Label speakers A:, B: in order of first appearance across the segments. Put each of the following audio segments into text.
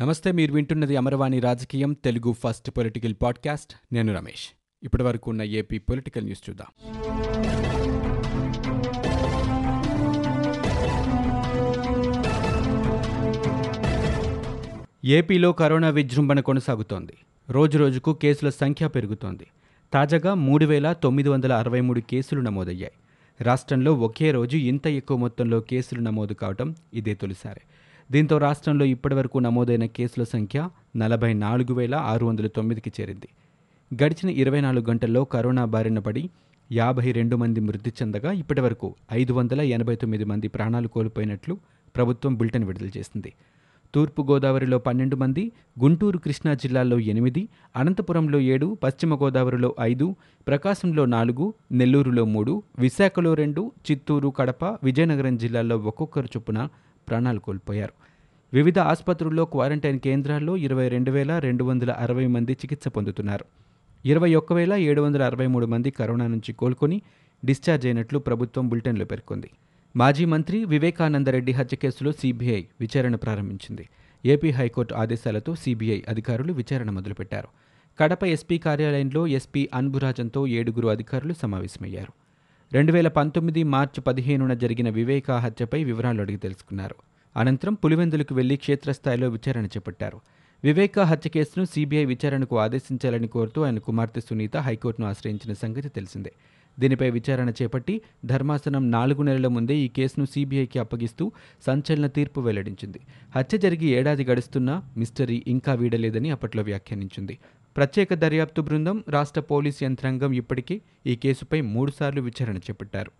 A: నమస్తే మీరు వింటున్నది అమరవాణి రాజకీయం తెలుగు ఫస్ట్ పొలిటికల్ పాడ్కాస్ట్. నేను రమేష్. ఇప్పటి వరకు ఉన్న ఏపీ పొలిటికల్ న్యూస్ చూద్దాం. ఏపీలో కరోనా విజృంభణ కొనసాగుతోంది. రోజురోజుకు కేసుల సంఖ్య పెరుగుతోంది. తాజాగా మూడు వేల తొమ్మిది వందల అరవై మూడు కేసులు నమోదయ్యాయి. రాష్ట్రంలో ఒకే రోజు ఇంత ఎక్కువ మొత్తంలో కేసులు నమోదు కావడం ఇదే తొలిసారి. దీంతో రాష్ట్రంలో ఇప్పటివరకు నమోదైన కేసుల సంఖ్య నలభై నాలుగు వేల ఆరు వందల తొమ్మిదికి చేరింది. గడిచిన ఇరవై నాలుగు గంటల్లో కరోనా బారిన పడి యాభై రెండు మంది మృతి చెందగా ఇప్పటివరకు ఐదు వందల ఎనభై తొమ్మిది మంది ప్రాణాలు కోల్పోయినట్లు ప్రభుత్వం బులెటిన్ విడుదల చేసింది. తూర్పు గోదావరిలో పన్నెండు మంది గుంటూరు కృష్ణా జిల్లాల్లో ఎనిమిది అనంతపురంలో ఏడు పశ్చిమ గోదావరిలో ఐదు ప్రకాశంలో నాలుగు నెల్లూరులో మూడు విశాఖలో రెండు చిత్తూరు కడప విజయనగరం జిల్లాల్లో ఒక్కొక్కరు చొప్పున ప్రాణాలు కోల్పోయారు. వివిధ ఆసుపత్రుల్లో క్వారంటైన్ కేంద్రాల్లో ఇరవై రెండు వేల రెండు వందల అరవై మంది చికిత్స పొందుతున్నారు. ఇరవై ఒక్క వేల ఏడు వందల అరవై మూడు మంది కరోనా నుంచి కోలుకొని డిశ్చార్జ్ అయినట్లు ప్రభుత్వం బులెటిన్లో పేర్కొంది. మాజీ మంత్రి వివేకానందరెడ్డి హత్య కేసులో సీబీఐ విచారణ ప్రారంభించింది. ఏపీ హైకోర్టు ఆదేశాలతో సీబీఐ అధికారులు విచారణ మొదలుపెట్టారు. కడప ఎస్పీ కార్యాలయంలో ఎస్పీ అన్బురాజన్తో ఏడుగురు అధికారులు సమావేశమయ్యారు. రెండు వేల పంతొమ్మిది మార్చి పదిహేనున జరిగిన వివేకా హత్యపై వివరాలు అడిగి తెలుసుకున్నారు. అనంతరం పులివెందులకు వెళ్ళి క్షేత్రస్థాయిలో విచారణ చేపట్టారు. వివేకా హత్య కేసును సీబీఐ విచారణకు ఆదేశించాలని కోరుతూ ఆయన కుమార్తె సునీత హైకోర్టును ఆశ్రయించిన సంగతి తెలిసిందే. దీనిపై విచారణ చేపట్టి ధర్మాసనం నాలుగు నెలల ముందే ఈ కేసును సీబీఐకి అప్పగిస్తూ సంచలన తీర్పు వెల్లడించింది. హత్య జరిగి ఏడాది గడుస్తున్నా మిస్టరీ ఇంకా వీడలేదని అప్పట్లో వ్యాఖ్యానించింది. ప్రత్యేక దర్యాప్తు బృందం రాష్ట్ర పోలీసు యంత్రాంగం ఇప్పటికే ఈ కేసుపై మూడుసార్లు విచారణ చేపట్టారు.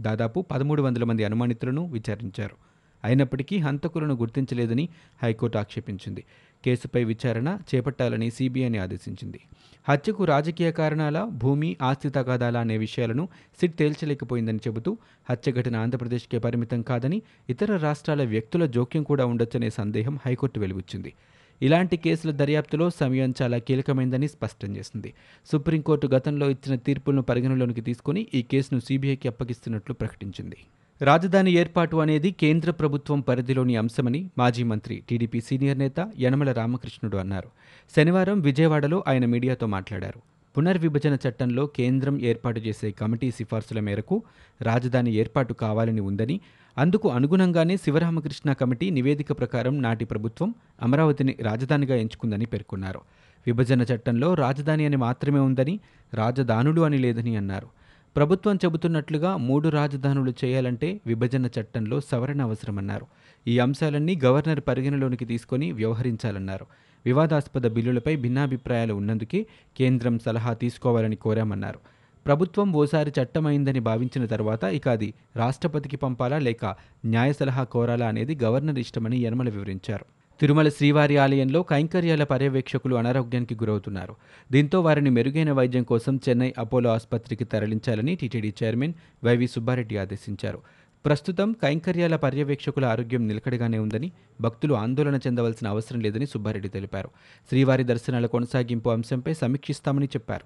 A: దాదాపు పదమూడు వందల మంది అనుమానితులను విచారించారు. అయినప్పటికీ హంతకులను గుర్తించలేదని హైకోర్టు ఆక్షేపించింది. కేసుపై విచారణ చేపట్టాలని సీబీఐని ఆదేశించింది. హత్యకు రాజకీయ కారణాల భూమి ఆస్తి తగాదాల అనే విషయాలను సిట్ తేల్చలేకపోయిందని చెబుతూ హత్య ఘటన ఆంధ్రప్రదేశ్కే పరిమితం కాదని ఇతర రాష్ట్రాల వ్యక్తుల జోక్యం కూడా ఉండొచ్చనే సందేహం హైకోర్టు వెలుగుచ్చింది ఇలాంటి కేసుల దర్యాప్తులో సమయం చాలా కీలకమైందని స్పష్టం చేసింది. సుప్రీంకోర్టు గతంలో ఇచ్చిన తీర్పులను పరిగణలోనికి తీసుకుని ఈ కేసును సీబీఐకి అప్పగిస్తున్నట్లు ప్రకటించింది. రాజధాని ఏర్పాటు అనేది కేంద్ర ప్రభుత్వం పరిధిలోని అంశమని మాజీ మంత్రి టీడీపీ సీనియర్ నేత యనమల రామకృష్ణుడు అన్నారు. శనివారం విజయవాడలో ఆయన మీడియాతో మాట్లాడారు. పునర్విభజన చట్టంలో కేంద్రం ఏర్పాటు చేసే కమిటీ సిఫార్సుల మేరకు రాజధాని ఏర్పాటు కావాలని ఉందని అందుకు అనుగుణంగానే శివరామకృష్ణ కమిటీ నివేదిక ప్రకారం నాటి ప్రభుత్వం అమరావతిని రాజధానిగా ఎంచుకుందని పేర్కొన్నారు. విభజన చట్టంలో రాజధాని అని మాత్రమే ఉందని రాజధానులు అని లేదని అన్నారు. ప్రభుత్వం చెబుతున్నట్లుగా మూడు రాజధానులు చేయాలంటే విభజన చట్టంలో సవరణ అవసరమన్నారు. ఈ అంశాలన్నీ గవర్నర్ పరిగణలోనికి తీసుకొని వ్యవహరించాలన్నారు. వివాదాస్పద బిల్లులపై భిన్నాభిప్రాయాలు ఉన్నందుకే కేంద్రం సలహా తీసుకోవాలని కోరామన్నారు. ప్రభుత్వం ఓసారి చట్టమైందని భావించిన తర్వాత ఇక అది రాష్ట్రపతికి పంపాలా లేక న్యాయ సలహా కోరాలా అనేది గవర్నర్ ఇష్టమని యనమల వివరించారు. తిరుమల శ్రీవారి ఆలయంలో కైంకర్యాల పర్యవేక్షకులు అనారోగ్యానికి గురవుతున్నారు. దీంతో వారిని మెరుగైన వైద్యం కోసం చెన్నై అపోలో ఆసుపత్రికి తరలించాలని టీటీడీ చైర్మన్ వైవి సుబ్బారెడ్డి ఆదేశించారు. ప్రస్తుతం కైంకర్యాల పర్యవేక్షకుల ఆరోగ్యం నిలకడగానే ఉందని భక్తులు ఆందోళన చెందవలసిన అవసరం లేదని సుబ్బారెడ్డి తెలిపారు. శ్రీవారి దర్శనాల కొనసాగింపు అంశంపై సమీక్షిస్తామని చెప్పారు.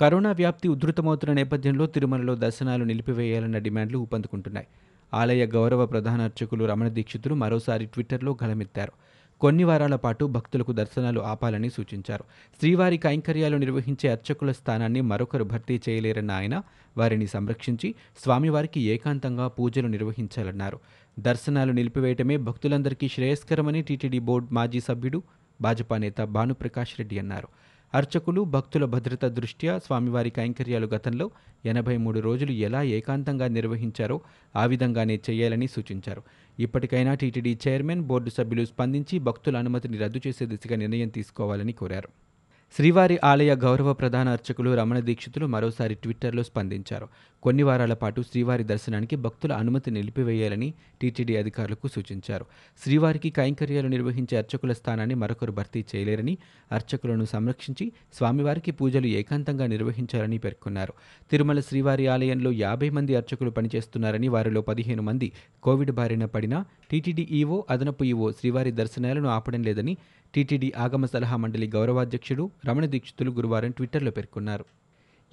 A: కరోనా వ్యాప్తి ఉధృతమవుతున్న నేపథ్యంలో తిరుమలలో దర్శనాలు నిలిపివేయాలన్న డిమాండ్లు ఊపందుకుంటున్నాయి. ఆలయ గౌరవ ప్రధాన అర్చకులు రమణ దీక్షితులు మరోసారి ట్విట్టర్లో గళమెత్తారు కొన్ని వారాల పాటు భక్తులకు దర్శనాలు ఆపాలని సూచించారు. శ్రీవారి కైంకర్యాలు నిర్వహించే అర్చకుల స్థానాన్ని మరొకరు భర్తీ చేయలేరన్న ఆయన వారిని సంరక్షించి స్వామివారికి ఏకాంతంగా పూజలు నిర్వహించాలన్నారు. దర్శనాలు నిలిపివేయటమే భక్తులందరికీ శ్రేయస్కరమని టీటీడీ బోర్డు మాజీ సభ్యుడు భాజపా నేత భానుప్రకాష్ రెడ్డి అన్నారు. అర్చకులు భక్తుల భద్రత దృష్ట్యా స్వామివారి కైంకర్యాలు గతంలో ఎనభై మూడు రోజులు ఎలా ఏకాంతంగా నిర్వహించారో ఆ విధంగానే చేయాలని సూచించారు. ఇప్పటికైనా టీటీడీ చైర్మన్ బోర్డు సభ్యులు స్పందించి భక్తుల అనుమతిని రద్దు చేసే దిశగా నిర్ణయం తీసుకోవాలని కోరారు. శ్రీవారి ఆలయ గౌరవ ప్రధాన అర్చకులు రమణ దీక్షితులు మరోసారి ట్విట్టర్లో స్పందించారు. కొన్ని వారాల పాటు శ్రీవారి దర్శనానికి భక్తుల అనుమతి నిలిపివేయాలని టీటీడీ అధికారులకు సూచించారు. శ్రీవారికి కైంకర్యాలు నిర్వహించే అర్చకుల స్థానాన్ని మరొకరు భర్తీ చేయలేరని అర్చకులను సంరక్షించి స్వామివారికి పూజలు ఏకాంతంగా నిర్వహించాలని పేర్కొన్నారు. తిరుమల శ్రీవారి ఆలయంలో యాభై మంది అర్చకులు పనిచేస్తున్నారని వారిలో పదిహేను మంది కోవిడ్ బారిన పడినా టీటీడీ ఈవో అదనపు ఈవో శ్రీవారి దర్శనాలను ఆపడం లేదని టీటీడీ ఆగమ సలహా మండలి గౌరవాధ్యక్షుడు రమణ దీక్షితులు గురువారం ట్విట్టర్లో పేర్కొన్నారు.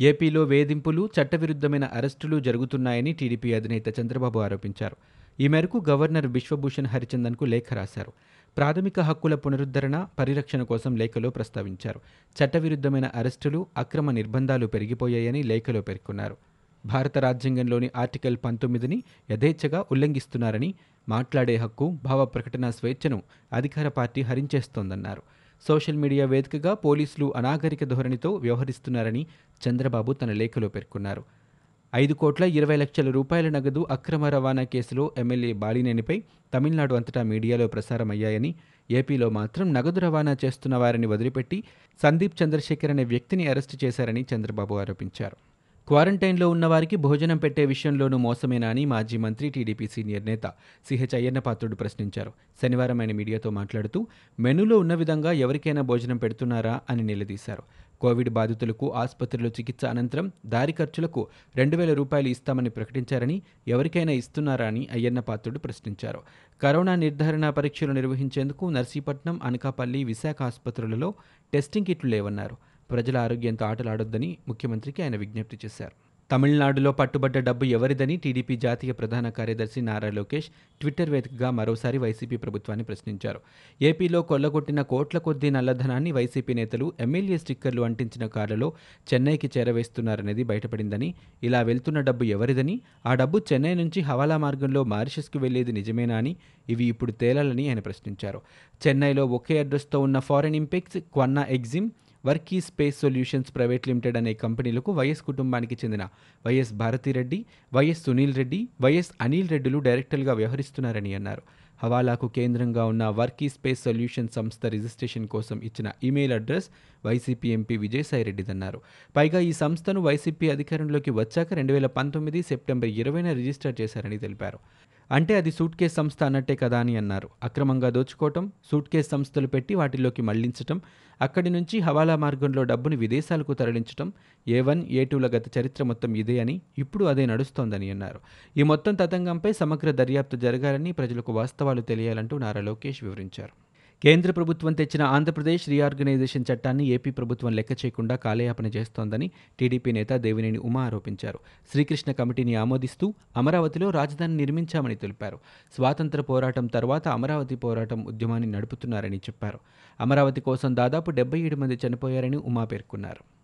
A: ఏపీలో వేధింపులు చట్టవిరుద్ధమైన అరెస్టులు జరుగుతున్నాయని టీడీపీ అధినేత చంద్రబాబు ఆరోపించారు. ఈ మేరకు గవర్నర్ బిశ్వభూషణ్ హరిచందన్కు లేఖ రాశారు. ప్రాథమిక హక్కుల పునరుద్ధరణ పరిరక్షణ కోసం లేఖలో ప్రస్తావించారు. చట్టవిరుద్ధమైన అరెస్టులు అక్రమ నిర్బంధాలు పెరిగిపోయాయని లేఖలో పేర్కొన్నారు. భారత రాజ్యాంగంలోని ఆర్టికల్ పంతొమ్మిదిని యథేచ్ఛగా ఉల్లంఘిస్తున్నారని మాట్లాడే హక్కు భావ ప్రకటన స్వేచ్ఛను అధికార పార్టీ హరించేస్తోందన్నారు. సోషల్ మీడియా వేదికగా పోలీసులు అనాగరిక ధోరణితో వ్యవహరిస్తున్నారని చంద్రబాబు తన లేఖలో పేర్కొన్నారు. ఐదు కోట్ల ఇరవై లక్షల రూపాయల నగదు అక్రమ రవాణా కేసులో ఎమ్మెల్యే బాలినేనిపై తమిళనాడు అంతటా మీడియాలో ప్రసారమయ్యాయని ఏపీలో మాత్రం నగదు రవాణా చేస్తున్న వారిని వదిలిపెట్టి సందీప్ చంద్రశేఖర్ అనే వ్యక్తిని అరెస్టు చేశారని చంద్రబాబు ఆరోపించారు. క్వారంటైన్లో ఉన్నవారికి భోజనం పెట్టే విషయంలోనూ మోసమేనా అని మాజీ మంత్రి టీడీపీ సీనియర్ నేత సిహెచ్ అయ్యన్నపాత్రుడు ప్రశ్నించారు. శనివారం ఆయన మీడియాతో మాట్లాడుతూ మెనూలో ఉన్న విధంగా ఎవరికైనా భోజనం పెడుతున్నారా? అని నిలదీశారు. కోవిడ్ బాధితులకు ఆసుపత్రిలో చికిత్స అనంతరం దారి ఖర్చులకు రెండు వేల రూపాయలు ఇస్తామని ప్రకటించారని ఎవరికైనా ఇస్తున్నారా? అని అయ్యన్న పాత్రుడు ప్రశ్నించారు. కరోనా నిర్ధారణ పరీక్షలు నిర్వహించేందుకు నర్సీపట్నం అనకాపల్లి విశాఖ ఆసుపత్రులలో టెస్టింగ్ కిట్లు లేవన్నారు. ప్రజల ఆరోగ్యంతో ఆటలాడొద్దని ముఖ్యమంత్రికి ఆయన విజ్ఞప్తి చేశారు. తమిళనాడులో పట్టుబడ్డ డబ్బు ఎవరిదని టీడీపీ జాతీయ ప్రధాన కార్యదర్శి నారా లోకేష్ ట్విట్టర్ వేదికగా మరోసారి వైసీపీ ప్రభుత్వాన్ని ప్రశ్నించారు. ఏపీలో కొల్లగొట్టిన కోట్ల కొద్దీ నల్లధనాన్ని వైసీపీ నేతలు ఎమ్మెల్యే స్టిక్కర్లు అంటించిన కార్లలో చెన్నైకి చేరవేస్తున్నారనేది బయటపడిందని ఇలా వెళ్తున్న డబ్బు ఎవరిదని ఆ డబ్బు చెన్నై నుంచి హవాలా మార్గంలో మారిషస్కు వెళ్ళేది నిజమేనా అని ఇవి ఇప్పుడు తేలాలని ఆయన ప్రశ్నించారు. చెన్నైలో ఒకే అడ్రస్తో ఉన్న foreign Impex క్వన్నా EXIM Varkey space solutions private limited అనే కంపెనీలకు వైఎస్ కుటుంబానికి చెందిన YS Bharathi Reddy YS Sunil Reddy YS Anil రెడ్డిలు డైరెక్టర్గా వ్యవహరిస్తున్నారని అన్నారు. హవాలాకు కేంద్రంగా ఉన్న వర్కీ స్పేస్ సొల్యూషన్ సంస్థ రిజిస్ట్రేషన్ కోసం ఇచ్చిన ఈమెయిల్ అడ్రస్ వైసీపీ ఎంపీ విజయసాయిరెడ్డిదన్నారు పైగా ఈ సంస్థను వైసీపీ అధికారంలోకి వచ్చాక రెండు వేల పంతొమ్మిది సెప్టెంబర్ ఇరవైన రిజిస్టర్ చేశారని తెలిపారు. అంటే అది సూట్ కేస్ సంస్థ అన్నట్టే కదా అని అన్నారు. అక్రమంగా దోచుకోవటం సూట్ కేస్ సంస్థలు పెట్టి వాటిలోకి మళ్ళించటం అక్కడి నుంచి హవాలా మార్గంలో డబ్బును విదేశాలకు తరలించటం ఏ వన్ ఏ టూల గత చరిత్ర మొత్తం ఇదే అని ఇప్పుడు అదే నడుస్తోందని అన్నారు. ఈ మొత్తం తతంగంపై సమగ్ర దర్యాప్తు జరగాలని ప్రజలకు వాస్తవాలు తెలియాలంటూ నారా లోకేష్ వివరించారు. కేంద్ర ప్రభుత్వం తెచ్చిన ఆంధ్రప్రదేశ్ రీఆర్గనైజేషన్ చట్టాన్ని ఏపీ ప్రభుత్వం లెక్క చేయకుండా కాలయాపన చేస్తోందని టీడీపీ నేత దేవినేని ఉమా ఆరోపించారు. శ్రీకృష్ణ కమిటీని ఆమోదిస్తూ అమరావతిలో రాజధాని నిర్మించామని తెలిపారు. స్వాతంత్ర పోరాటం తర్వాత అమరావతి పోరాటం ఉద్యమాన్ని నడుపుతున్నారని చెప్పారు. అమరావతి కోసం దాదాపు డెబ్బై ఏడు మంది చనిపోయారని ఉమా పేర్కొన్నారు.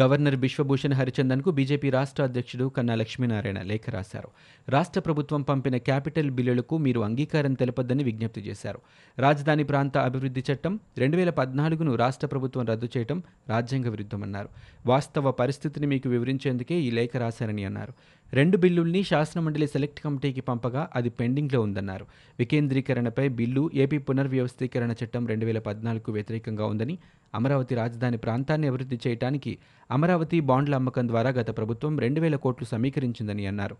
A: గవర్నర్ బిశ్వభూషణ్ హరిచందన్కు బీజేపీ రాష్ట్ర అధ్యక్షుడు కన్నా లక్ష్మీనారాయణ లేఖ రాశారు. రాష్ట్ర ప్రభుత్వం పంపిన క్యాపిటల్ బిల్లులకు మీరు అంగీకారం తెలపొద్దని విజ్ఞప్తి చేశారు. రాజధాని ప్రాంత అభివృద్ధి చట్టం రెండు వేల పద్నాలుగును రాష్ట్ర ప్రభుత్వం రద్దు చేయడం రాజ్యాంగ విరుద్ధమన్నారు. వాస్తవ పరిస్థితిని మీకు వివరించేందుకే ఈ లేఖ రాశారని అన్నారు. రెండు బిల్లుల్ని శాసనమండలి సెలెక్ట్ కమిటీకి పంపగా అది పెండింగ్లో ఉందన్నారు. వికేంద్రీకరణపై బిల్లు ఏపీ పునర్వ్యవస్థీకరణ చట్టం రెండు వేల పద్నాలుగుకు వ్యతిరేకంగా ఉందని అమరావతి రాజధాని ప్రాంతాన్ని అభివృద్ధి చేయడానికి అమరావతి బాండ్ల అమ్మకం ద్వారా గత ప్రభుత్వం రెండు వేల కోట్లు సమీకరించిందని అన్నారు.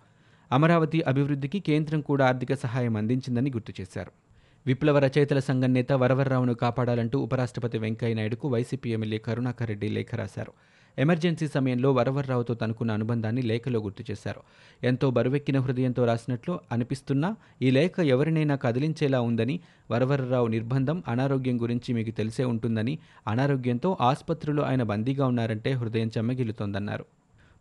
A: అమరావతి అభివృద్ధికి కేంద్రం కూడా ఆర్థిక సహాయం అందించిందని గుర్తు చేశారు. విప్లవ రచయితల సంఘం నేత వరవర్రావును కాపాడాలంటూ ఉపరాష్ట్రపతి వెంకయ్యనాయుడుకు వైసీపీ ఎమ్మెల్యే కరుణాకర్ రెడ్డి లేఖ రాశారు. ఎమర్జెన్సీ సమయంలో వరవర్రావుతో తనకున్న అనుబంధాన్ని లేఖలో గుర్తు చేశారు. ఎంతో బరువెక్కిన హృదయంతో రాసినట్లు అనిపిస్తున్నా ఈ లేఖ ఎవరినైనా కదిలించేలా ఉందని వరవర్రావు నిర్బంధం అనారోగ్యం గురించి మీకు తెలిసే ఉంటుందని అనారోగ్యంతో ఆసుపత్రిలో ఆయన బందీగా ఉన్నారంటే హృదయం చెమ్మగిల్లుతోందన్నారు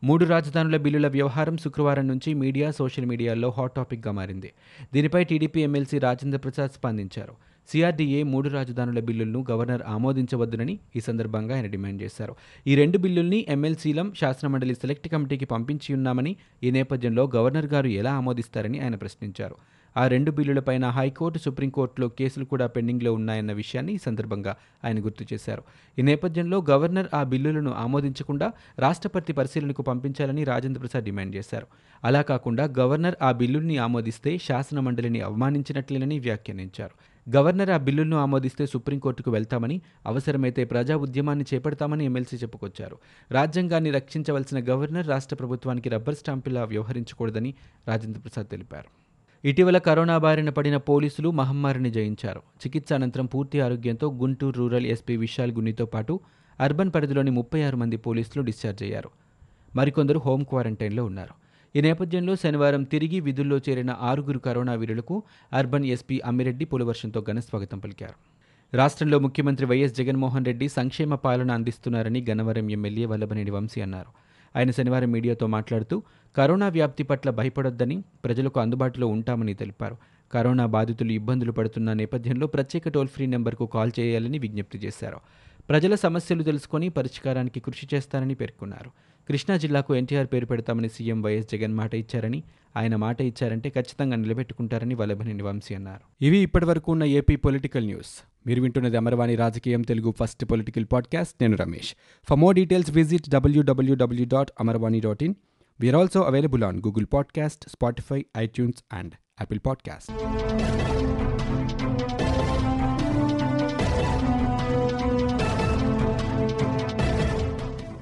A: మూడు రాజధానుల బిల్లుల వ్యవహారం శుక్రవారం నుంచి మీడియా సోషల్ మీడియాలో హాట్ టాపిక్గా మారింది. దీనిపై టీడీపీ ఎమ్మెల్సీ రాజేంద్ర ప్రసాద్ స్పందించారు. సిఆర్డీఏ మూడు రాజధానుల బిల్లులను గవర్నర్ ఆమోదించవద్దునని ఈ సందర్భంగా ఆయన డిమాండ్ చేశారు. ఈ రెండు బిల్లుల్ని ఎమ్మెల్సీలం శాసనమండలి సెలెక్ట్ కమిటీకి పంపించి ఉన్నామని ఈ నేపథ్యంలో గవర్నర్ గారు ఎలా ఆమోదిస్తారని ఆయన ప్రశ్నించారు. ఆ రెండు బిల్లులపైన హైకోర్టు సుప్రీంకోర్టులో కేసులు కూడా పెండింగ్లో ఉన్నాయన్న విషయాన్ని ఈ సందర్భంగా ఆయన గుర్తు చేశారు. ఈ నేపథ్యంలో గవర్నర్ ఆ బిల్లులను ఆమోదించకుండా రాష్ట్రపతి పరిశీలనకు పంపించాలని రాజేంద్ర ప్రసాద్ డిమాండ్ చేశారు. అలా కాకుండా గవర్నర్ ఆ బిల్లుల్ని ఆమోదిస్తే శాసన మండలిని అవమానించినట్లేనని వ్యాఖ్యానించారు. గవర్నర్ ఆ బిల్లులను ఆమోదిస్తే సుప్రీంకోర్టుకు వెళ్తామని అవసరమైతే ప్రజా ఉద్యమాన్ని చేపడతామని ఎమ్మెల్సీ చెప్పుకొచ్చారు. రాజ్యాంగాన్ని రక్షించవలసిన గవర్నర్ రాష్ట్ర ప్రభుత్వానికి రబ్బర్ స్టాంపులా వ్యవహరించకూడదని రాజేంద్ర ప్రసాద్ తెలిపారు. ఇటీవల కరోనా బారిన పడిన పోలీసులు మహమ్మారిని జయించారు. చికిత్స అనంతరం పూర్తి ఆరోగ్యంతో గుంటూరు రూరల్ ఎస్పీ విశాల్ గున్నితో పాటు అర్బన్ పరిధిలోని ముప్పై ఆరు మంది పోలీసులు డిశ్చార్జ్ అయ్యారు. మరికొందరు హోం క్వారంటైన్లో ఉన్నారు. ఈ నేపథ్యంలో శనివారం తిరిగి విధుల్లో చేరిన ఆరుగురు కరోనా వీరులకు అర్బన్ ఎస్పీ అమ్మిరెడ్డి పులవర్షంతో ఘనస్వాగతం పలికారు. రాష్ట్రంలో ముఖ్యమంత్రి వైఎస్ జగన్మోహన్ రెడ్డి సంక్షేమ పాలన అందిస్తున్నారని గన్నవరం ఎమ్మెల్యే వల్లభనేని వంశీ అన్నారు. ఆయన శనివారం మీడియాతో మాట్లాడుతూ కరోనా వ్యాప్తి పట్ల భయపడొద్దని ప్రజలకు అందుబాటులో ఉంటామని తెలిపారు. కరోనా బాధితులు ఇబ్బందులు పడుతున్న నేపథ్యంలో ప్రత్యేక టోల్ ఫ్రీ నెంబర్కు కాల్ చేయాలని విజ్ఞప్తి చేశారు. ప్రజల సమస్యలు తెలుసుకొని పరిష్కారానికి కృషి చేస్తారని పేర్కొన్నారు. కృష్ణా జిల్లాకు ఎన్టీఆర్ పేరు పెడతామని సీఎం వైఎస్ జగన్ మాట ఇచ్చారని ఆయన మాట ఇచ్చారంటే ఖచ్చితంగా నిలబెట్టుకుంటారని వల్లభనేని వంశీ అన్నారు. ఇవి ఇప్పటివరకు ఉన్న ఏపీ పొలిటికల్ న్యూస్. మీరు వింటున్నది అమర్వాణి రాజకీయం తెలుగు ఫస్ట్ పొలిటికల్ పాడ్కాస్ట్. నేను Ramesh. For more details visit WWW dot Amarvani dot in we are also available on Google podcast Spotify iTunes and Apple podcast